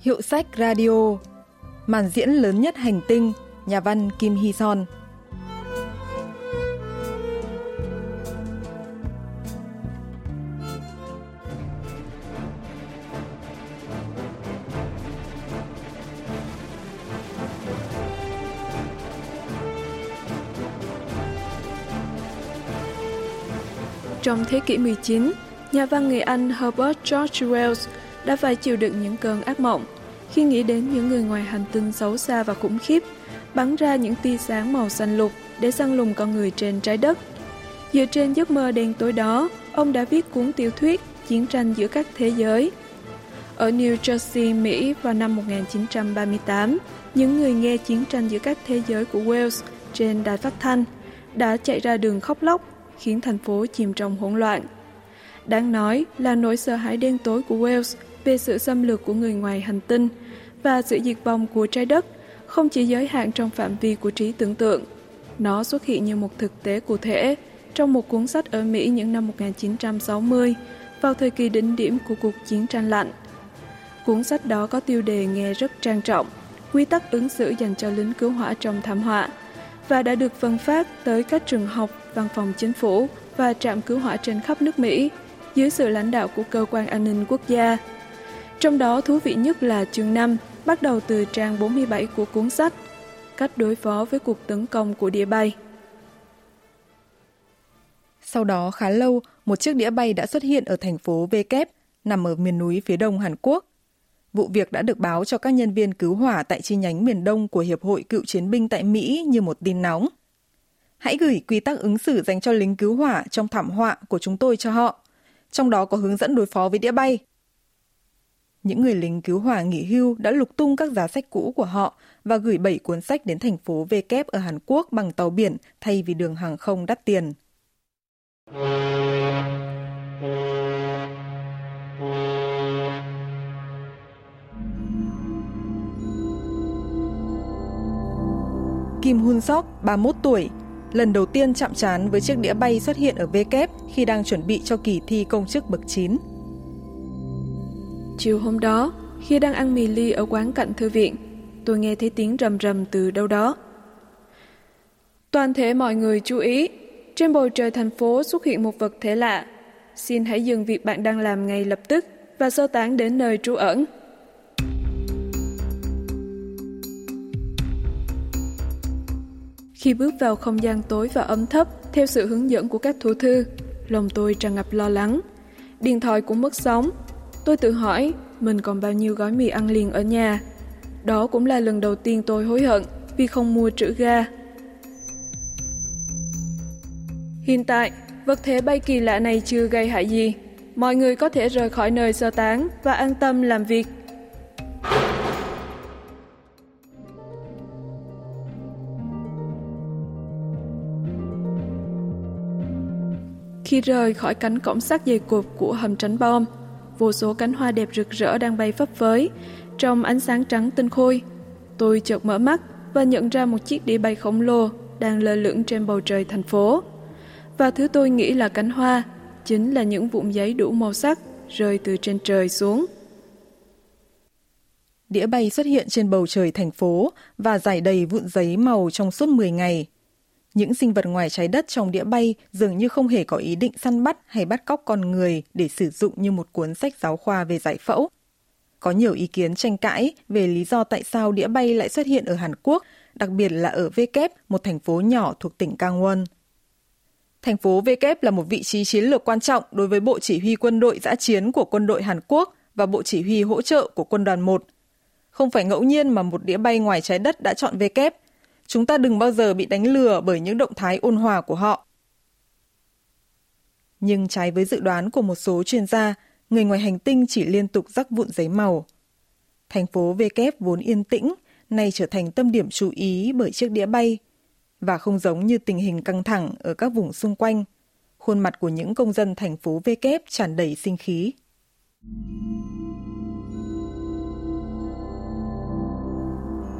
Hiệu sách radio Màn diễn lớn nhất hành tinh Nhà văn Kim Hy Son. Trong thế kỷ 19, nhà văn người Anh Herbert George Wells đã phải chịu đựng những cơn ác mộng khi nghĩ đến những người ngoài hành tinh xấu xa và khủng khiếp bắn ra những tia sáng màu xanh lục để săn lùng con người trên trái đất. Dựa trên giấc mơ đen tối đó, ông đã viết cuốn tiểu thuyết Chiến tranh giữa các thế giới. Ở New Jersey, Mỹ vào năm 1938, những người nghe Chiến tranh giữa các thế giới của Wales trên đài phát thanh đã chạy ra đường khóc lóc, khiến thành phố chìm trong hỗn loạn. Đáng nói là nỗi sợ hãi đen tối của Wales về sự xâm lược của người ngoài hành tinh và sự diệt vong của trái đất không chỉ giới hạn trong phạm vi của trí tưởng tượng. Nó xuất hiện như một thực tế cụ thể trong một cuốn sách ở Mỹ những năm 1960 vào thời kỳ đỉnh điểm của cuộc chiến tranh lạnh. Cuốn sách đó có tiêu đề nghe rất trang trọng, quy tắc ứng xử dành cho lính cứu hỏa trong thảm họa và đã được phân phát tới các trường học, văn phòng chính phủ và trạm cứu hỏa trên khắp nước Mỹ dưới sự lãnh đạo của cơ quan an ninh quốc gia. Trong đó thú vị nhất là chương 5, bắt đầu từ trang 47 của cuốn sách, cách đối phó với cuộc tấn công của đĩa bay. Sau đó khá lâu, một chiếc đĩa bay đã xuất hiện ở thành phố Vkep, nằm ở miền núi phía đông Hàn Quốc. Vụ việc đã được báo cho các nhân viên cứu hỏa tại chi nhánh miền đông của Hiệp hội Cựu chiến binh tại Mỹ như một tin nóng. Hãy gửi quy tắc ứng xử dành cho lính cứu hỏa trong thảm họa của chúng tôi cho họ. Trong đó có hướng dẫn đối phó với đĩa bay. Những người lính cứu hỏa nghỉ hưu đã lục tung các giá sách cũ của họ và gửi 7 cuốn sách đến thành phố V kép ở Hàn Quốc bằng tàu biển thay vì đường hàng không đắt tiền. Kim Hun Sok, 31 tuổi, lần đầu tiên chạm trán với chiếc đĩa bay xuất hiện ở V kép khi đang chuẩn bị cho kỳ thi công chức bậc 9. Chiều hôm đó, khi đang ăn mì ly ở quán cạnh thư viện, tôi nghe thấy tiếng rầm rầm từ đâu đó. Toàn thể mọi người chú ý, trên bầu trời thành phố xuất hiện một vật thể lạ. Xin hãy dừng việc bạn đang làm ngay lập tức và sơ tán đến nơi trú ẩn. Khi bước vào không gian tối và ấm thấp theo sự hướng dẫn của các thủ thư, lòng tôi tràn ngập lo lắng. Điện thoại cũng mất sóng. Tôi tự hỏi mình còn bao nhiêu gói mì ăn liền ở nhà. Đó cũng là lần đầu tiên tôi hối hận vì không mua trữ ga. Hiện tại, vật thể bay kỳ lạ này chưa gây hại gì. Mọi người có thể rời khỏi nơi sơ tán và an tâm làm việc Khi rời khỏi cánh cổng sắt dày cộp của hầm tránh bom, vô số cánh hoa đẹp rực rỡ đang bay phấp phới trong ánh sáng trắng tinh khôi. Tôi chợt mở mắt và nhận ra một chiếc đĩa bay khổng lồ đang lơ lửng trên bầu trời thành phố. Và thứ tôi nghĩ là cánh hoa chính là những vụn giấy đủ màu sắc rơi từ trên trời xuống. Đĩa bay xuất hiện trên bầu trời thành phố và giải đầy vụn giấy màu trong suốt 10 ngày. Những sinh vật ngoài trái đất trong đĩa bay dường như không hề có ý định săn bắt hay bắt cóc con người để sử dụng như một cuốn sách giáo khoa về giải phẫu. Có nhiều ý kiến tranh cãi về lý do tại sao đĩa bay lại xuất hiện ở Hàn Quốc, đặc biệt là ở V một thành phố nhỏ thuộc tỉnh Gangwon. Thành phố V là một vị trí chiến lược quan trọng đối với Bộ Chỉ huy quân đội giã chiến của quân đội Hàn Quốc và Bộ Chỉ huy hỗ trợ của quân đoàn 1. Không phải ngẫu nhiên mà một đĩa bay ngoài trái đất đã chọn V – Chúng ta đừng bao giờ bị đánh lừa bởi những động thái ôn hòa của họ. Nhưng trái với dự đoán của một số chuyên gia, người ngoài hành tinh chỉ liên tục rắc vụn giấy màu. Thành phố V kép vốn yên tĩnh, nay trở thành tâm điểm chú ý bởi chiếc đĩa bay. Và không giống như tình hình căng thẳng ở các vùng xung quanh, khuôn mặt của những công dân thành phố V kép tràn đầy sinh khí.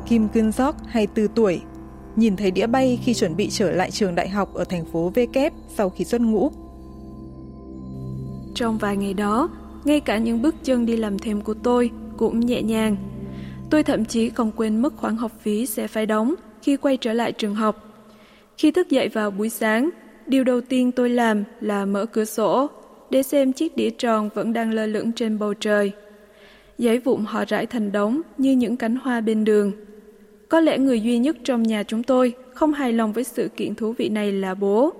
Kim Kyun Sok, 24 tuổi, nhìn thấy đĩa bay khi chuẩn bị trở lại trường đại học ở thành phố V kép sau khi xuất ngũ. Trong vài ngày đó, ngay cả những bước chân đi làm thêm của tôi cũng nhẹ nhàng, Tôi thậm chí còn quên mất khoản học phí sẽ phải đóng khi quay trở lại trường học. Khi thức dậy vào buổi sáng, điều đầu tiên tôi làm là mở cửa sổ để xem chiếc đĩa tròn vẫn đang lơ lửng trên bầu trời. Giấy vụn họ rải thành đống như những cánh hoa bên đường. Có lẽ người duy nhất trong nhà chúng tôi không hài lòng với sự kiện thú vị này là bố.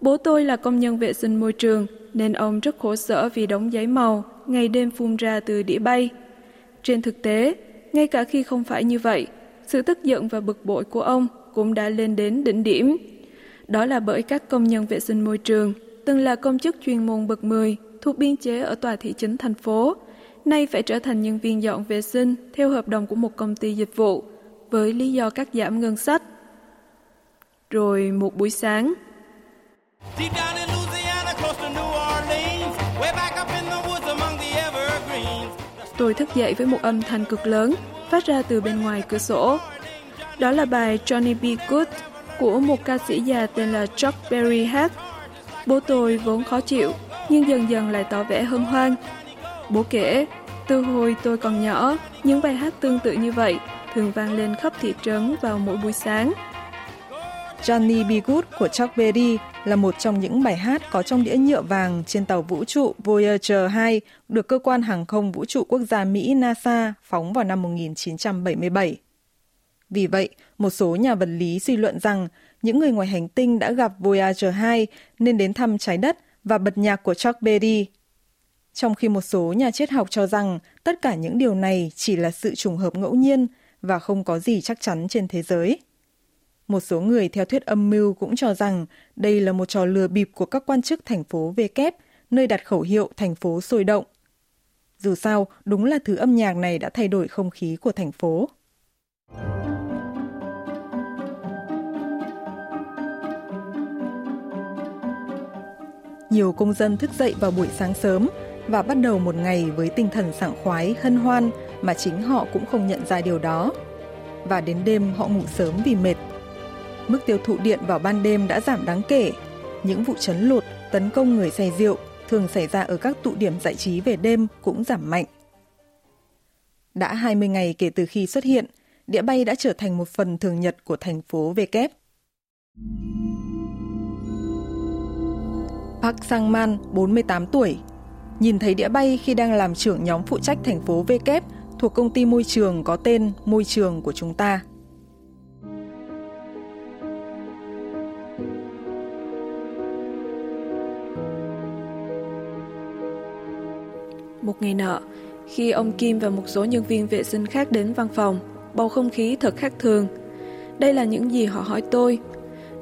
Bố tôi là công nhân vệ sinh môi trường nên ông rất khổ sở vì đóng giấy màu ngày đêm phun ra từ đĩa bay. Trên thực tế, ngay cả khi không phải như vậy, sự tức giận và bực bội của ông cũng đã lên đến đỉnh điểm. Đó là bởi các công nhân vệ sinh môi trường từng là công chức chuyên môn bậc 10 thuộc biên chế ở tòa thị chính thành phố, nay phải trở thành nhân viên dọn vệ sinh theo hợp đồng của một công ty dịch vụ với lý do cắt giảm ngân sách. Rồi một buổi sáng, Tôi thức dậy với một âm thanh cực lớn phát ra từ bên ngoài cửa sổ. Đó là bài Johnny B. Good của một ca sĩ già tên là Chuck Berry hát. Bố tôi vốn khó chịu, nhưng dần dần lại tỏ vẻ hân hoan. Bố kể, từ hồi tôi còn nhỏ, những bài hát tương tự như vậy thường vang lên khắp thị trấn vào mỗi buổi sáng. Johnny B. Good của Chuck Berry là một trong những bài hát có trong đĩa nhựa vàng trên tàu vũ trụ Voyager 2 được cơ quan hàng không vũ trụ quốc gia Mỹ NASA phóng vào năm 1977. Vì vậy, một số nhà vật lý suy luận rằng những người ngoài hành tinh đã gặp Voyager 2 nên đến thăm trái đất và bật nhạc của Chuck Berry. Trong khi một số nhà triết học cho rằng tất cả những điều này chỉ là sự trùng hợp ngẫu nhiên và không có gì chắc chắn trên thế giới. Một số người theo thuyết âm mưu cũng cho rằng đây là một trò lừa bịp của các quan chức thành phố V kép, nơi đặt khẩu hiệu thành phố sôi động. Dù sao, đúng là thứ âm nhạc này đã thay đổi không khí của thành phố. Nhiều công dân thức dậy vào buổi sáng sớm và bắt đầu một ngày với tinh thần sảng khoái, hân hoan mà chính họ cũng không nhận ra điều đó. Và đến đêm họ ngủ sớm vì mệt Mức tiêu thụ điện vào ban đêm đã giảm đáng kể. Những vụ chấn lột tấn công người say rượu thường xảy ra ở các tụ điểm giải trí về đêm cũng giảm mạnh. Đã 20 ngày kể từ khi xuất hiện, đĩa bay đã trở thành một phần thường nhật của thành phố V kép. Park Sang-man, 48 tuổi, nhìn thấy đĩa bay khi đang làm trưởng nhóm phụ trách thành phố V kép thuộc công ty môi trường có tên Môi trường của chúng ta. Một ngày nọ, khi ông Kim và một số nhân viên vệ sinh khác đến văn phòng, bầu không khí thật khác thường. Đây là những gì họ hỏi tôi.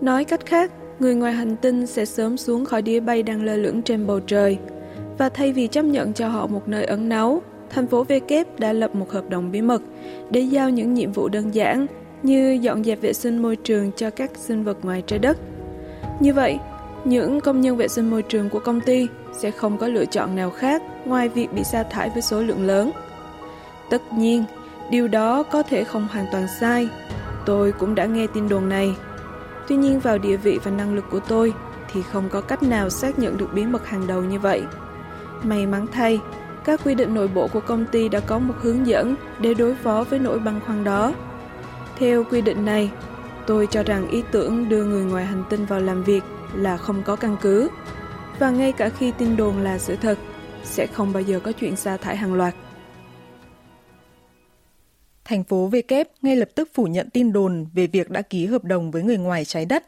Nói cách khác, người ngoài hành tinh sẽ sớm xuống khỏi đĩa bay đang lơ lửng trên bầu trời. Và thay vì chấp nhận cho họ một nơi ẩn náu, thành phố V kép đã lập một hợp đồng bí mật để giao những nhiệm vụ đơn giản như dọn dẹp vệ sinh môi trường cho các sinh vật ngoài trái đất. Như vậy, những công nhân vệ sinh môi trường của công ty sẽ không có lựa chọn nào khác ngoài việc bị sa thải với số lượng lớn. Tất nhiên, điều đó có thể không hoàn toàn sai. Tôi cũng đã nghe tin đồn này. Tuy nhiên vào địa vị và năng lực của tôi thì không có cách nào xác nhận được bí mật hàng đầu như vậy. May mắn thay, các quy định nội bộ của công ty đã có một hướng dẫn để đối phó với nỗi băn khoăn đó. Theo quy định này, tôi cho rằng ý tưởng đưa người ngoài hành tinh vào làm việc là không có căn cứ và ngay cả khi tin đồn là sự thật, sẽ không bao giờ có chuyện sa thải hàng loạt. Thành phố V kép ngay lập tức phủ nhận tin đồn về việc đã ký hợp đồng với người ngoài trái đất.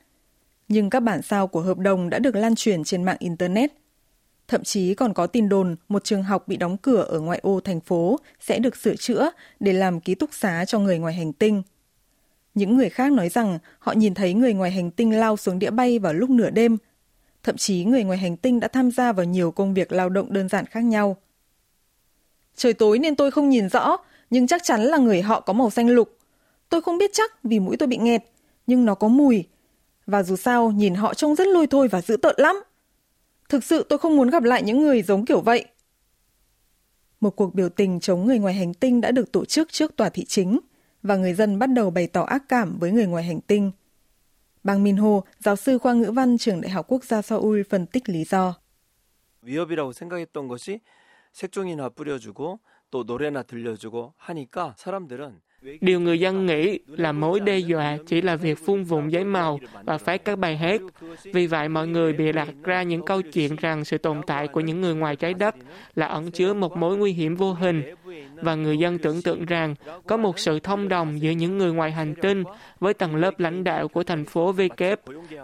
Nhưng các bản sao của hợp đồng đã được lan truyền trên mạng Internet. Thậm chí còn có tin đồn một trường học bị đóng cửa ở ngoại ô thành phố sẽ được sửa chữa để làm ký túc xá cho người ngoài hành tinh. Những người khác nói rằng họ nhìn thấy người ngoài hành tinh lao xuống đĩa bay vào lúc nửa đêm – Thậm chí người ngoài hành tinh đã tham gia vào nhiều công việc lao động đơn giản khác nhau. Trời tối nên tôi không nhìn rõ, nhưng chắc chắn là người họ có màu xanh lục. Tôi không biết chắc vì mũi tôi bị nghẹt, nhưng nó có mùi. Và dù sao, nhìn họ trông rất lôi thôi và dữ tợn lắm. Thực sự tôi không muốn gặp lại những người giống kiểu vậy. Một cuộc biểu tình chống người ngoài hành tinh đã được tổ chức trước tòa thị chính và người dân bắt đầu bày tỏ ác cảm với người ngoài hành tinh – Bang Minho, giáo sư khoa ngữ văn trường Đại học Quốc gia Seoul phân tích lý do. 위협이라고 생각했던 것이 색종이나 뿌려주고 또 노래나 들려주고 하니까 사람들은 Điều người dân nghĩ là mối đe dọa chỉ là việc phun vùng giấy màu và phát các bài hát. Vì vậy, mọi người bị đặt ra những câu chuyện rằng sự tồn tại của những người ngoài trái đất là ẩn chứa một mối nguy hiểm vô hình. Và người dân tưởng tượng rằng có một sự thông đồng giữa những người ngoài hành tinh với tầng lớp lãnh đạo của thành phố VK,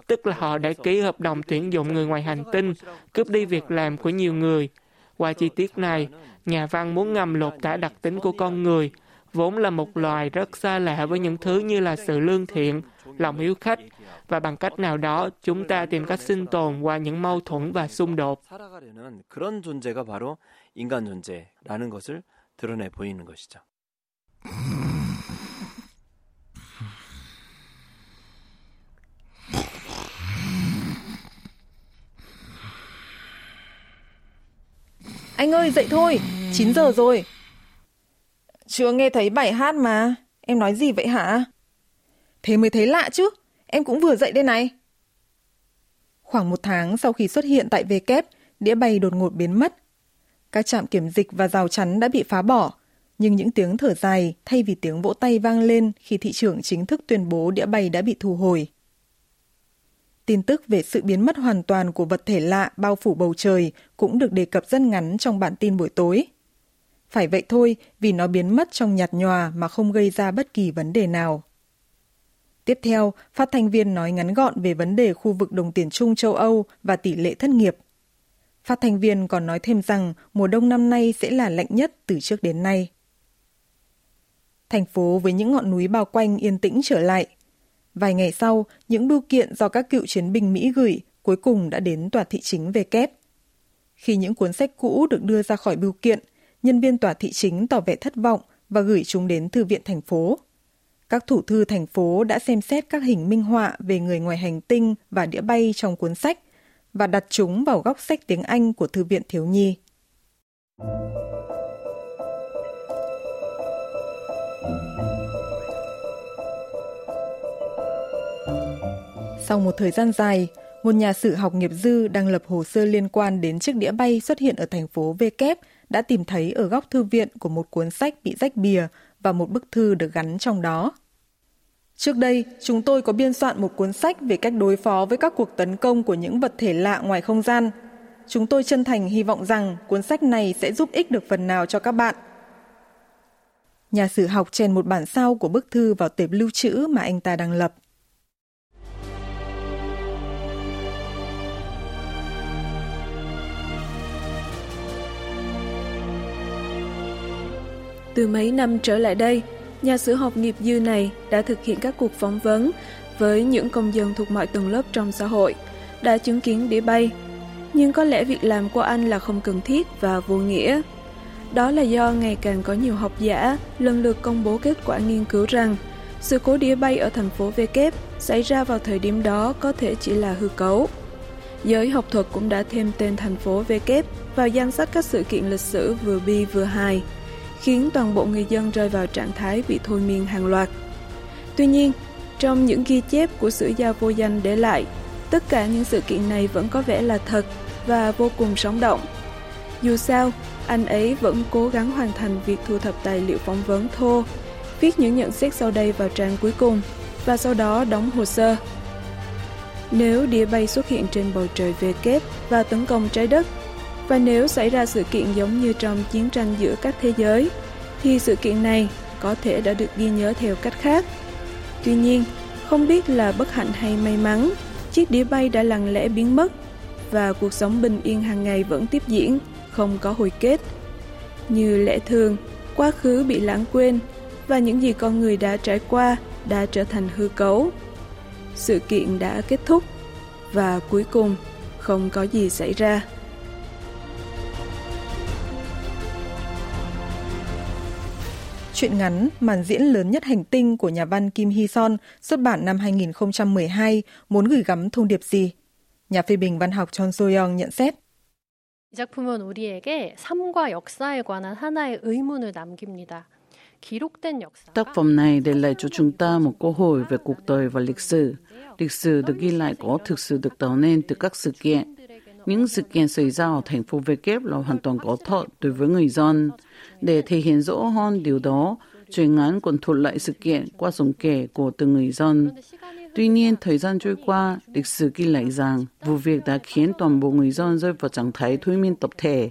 tức là họ đã ký hợp đồng tuyển dụng người ngoài hành tinh, cướp đi việc làm của nhiều người. Qua chi tiết này, nhà văn muốn ngầm lột tả đặc tính của con người, vốn là một loài rất xa lạ với những thứ như là sự lương thiện, lòng hiếu khách, và bằng cách nào đó chúng ta tìm cách sinh tồn qua những mâu thuẫn và xung đột. Trong 존재가 바로 인간 존재라는 것을 드러내 보이는 것이죠. Anh ơi, dậy thôi, 9 giờ rồi. Chưa nghe thấy bài hát mà. Em nói gì vậy hả? Thế mới thấy lạ chứ. Em cũng vừa dậy đây này. Khoảng một tháng sau khi xuất hiện tại VK, đĩa bay đột ngột biến mất. Các trạm kiểm dịch và rào chắn đã bị phá bỏ, nhưng những tiếng thở dài thay vì tiếng vỗ tay vang lên khi thị trưởng chính thức tuyên bố đĩa bay đã bị thu hồi. Tin tức về sự biến mất hoàn toàn của vật thể lạ bao phủ bầu trời cũng được đề cập rất ngắn trong bản tin buổi tối. Phải vậy thôi vì nó biến mất trong nhạt nhòa mà không gây ra bất kỳ vấn đề nào. Tiếp theo, phát thanh viên nói ngắn gọn về vấn đề khu vực đồng tiền chung châu Âu và tỷ lệ thất nghiệp. Phát thanh viên còn nói thêm rằng mùa đông năm nay sẽ là lạnh nhất từ trước đến nay. Thành phố với những ngọn núi bao quanh yên tĩnh trở lại. Vài ngày sau, những bưu kiện do các cựu chiến binh Mỹ gửi cuối cùng đã đến tòa thị chính về kép. Khi những cuốn sách cũ được đưa ra khỏi bưu kiện, nhân viên tòa thị chính tỏ vẻ thất vọng và gửi chúng đến thư viện thành phố. Các thủ thư thành phố đã xem xét các hình minh họa về người ngoài hành tinh và đĩa bay trong cuốn sách và đặt chúng vào góc sách tiếng Anh của thư viện thiếu nhi. Sau một thời gian dài, một nhà sử học nghiệp dư đang lập hồ sơ liên quan đến chiếc đĩa bay xuất hiện ở thành phố V kép đã tìm thấy ở góc thư viện của một cuốn sách bị rách bìa và một bức thư được gắn trong đó. Trước đây, chúng tôi có biên soạn một cuốn sách về cách đối phó với các cuộc tấn công của những vật thể lạ ngoài không gian. Chúng tôi chân thành hy vọng rằng cuốn sách này sẽ giúp ích được phần nào cho các bạn. Nhà sử học chèn một bản sao của bức thư vào tệp lưu trữ mà anh ta đang lập. Từ mấy năm trở lại đây, nhà sử học nghiệp dư này đã thực hiện các cuộc phỏng vấn với những công dân thuộc mọi tầng lớp trong xã hội, đã chứng kiến đĩa bay. Nhưng có lẽ việc làm của anh là không cần thiết và vô nghĩa. Đó là do ngày càng có nhiều học giả lần lượt công bố kết quả nghiên cứu rằng sự cố đĩa bay ở thành phố V xảy ra vào thời điểm đó có thể chỉ là hư cấu. Giới học thuật cũng đã thêm tên thành phố V vào danh sách các sự kiện lịch sử vừa bi vừa hài khiến toàn bộ người dân rơi vào trạng thái bị thôi miên hàng loạt. Tuy nhiên, trong những ghi chép của sử gia vô danh để lại, tất cả những sự kiện này vẫn có vẻ là thật và vô cùng sống động. Dù sao, anh ấy vẫn cố gắng hoàn thành việc thu thập tài liệu phỏng vấn thô, viết những nhận xét sau đây vào trang cuối cùng và sau đó đóng hồ sơ. Nếu đĩa bay xuất hiện trên bầu trời về kép và tấn công trái đất và nếu xảy ra sự kiện giống như trong chiến tranh giữa các thế giới, thì sự kiện này có thể đã được ghi nhớ theo cách khác. Tuy nhiên, không biết là bất hạnh hay may mắn, chiếc đĩa bay đã lặng lẽ biến mất và cuộc sống bình yên hàng ngày vẫn tiếp diễn, không có hồi kết. Như lẽ thường, quá khứ bị lãng quên và những gì con người đã trải qua đã trở thành hư cấu. Sự kiện đã kết thúc và cuối cùng không có gì xảy ra. Chuyện ngắn Màn diễn lớn nhất hành tinh của nhà văn Kim Hee Son xuất bản năm 2012 muốn gửi gắm thông điệp gì? Nhà phê bình văn học Chon So-young nhận xét. 이 작품은 우리에게 삶과 역사에 관한 하나의 의문을 남깁니다. Tác phẩm này để lại cho chúng ta một câu hỏi về cuộc đời và lịch sử. Lịch sử được ghi lại có thực sự được tạo nên từ các sự kiện. những sự kiện xảy ra ở thành phố Vkep là hoàn toàn có thật đối với người dân. Để thể hiện rõ hơn điều đó, truyền án còn thuật lại sự kiện qua giọng kể của từng người dân. Tuy nhiên, thời gian trôi qua, lịch sử ghi lại rằng vụ việc đã khiến toàn bộ người dân rơi vào trạng thái thôi miên tập thể.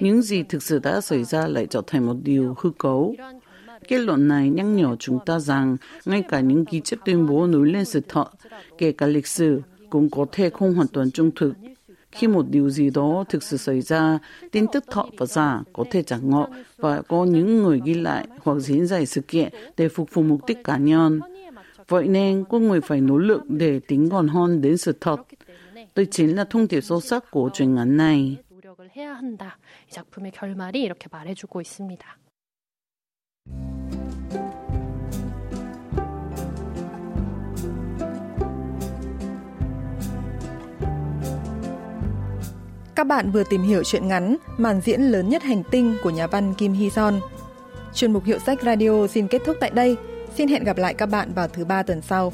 Những gì thực sự đã xảy ra lại trở thành một điều hư cấu. Kết luận này nhắc nhở chúng ta rằng ngay cả những ghi chép tuyên bố nối lên sự thật, kể cả lịch sử, cũng có thể không hoàn toàn trung thực Khi một điều gì đó thực sự xảy ra, tin tức thật và giả có thể chẳng ngọ và có những người ghi lại hoặc diễn giải sự kiện để phục vụ mục đích cá nhân. Vậy nên, có người phải nỗ lực để tính gọn hơn đến sự thật. Đây chính là thông điệp sâu sắc của truyền ngắn này. 노력을 해야 한다. 이 작품의 결말이 이렇게 말해주고 있습니다. Các bạn vừa tìm hiểu chuyện ngắn, Màn diễn lớn nhất hành tinh của nhà văn Kim Hy Son. Chuyên mục Hiệu sách Radio xin kết thúc tại đây. Xin hẹn gặp lại các bạn vào thứ ba tuần sau.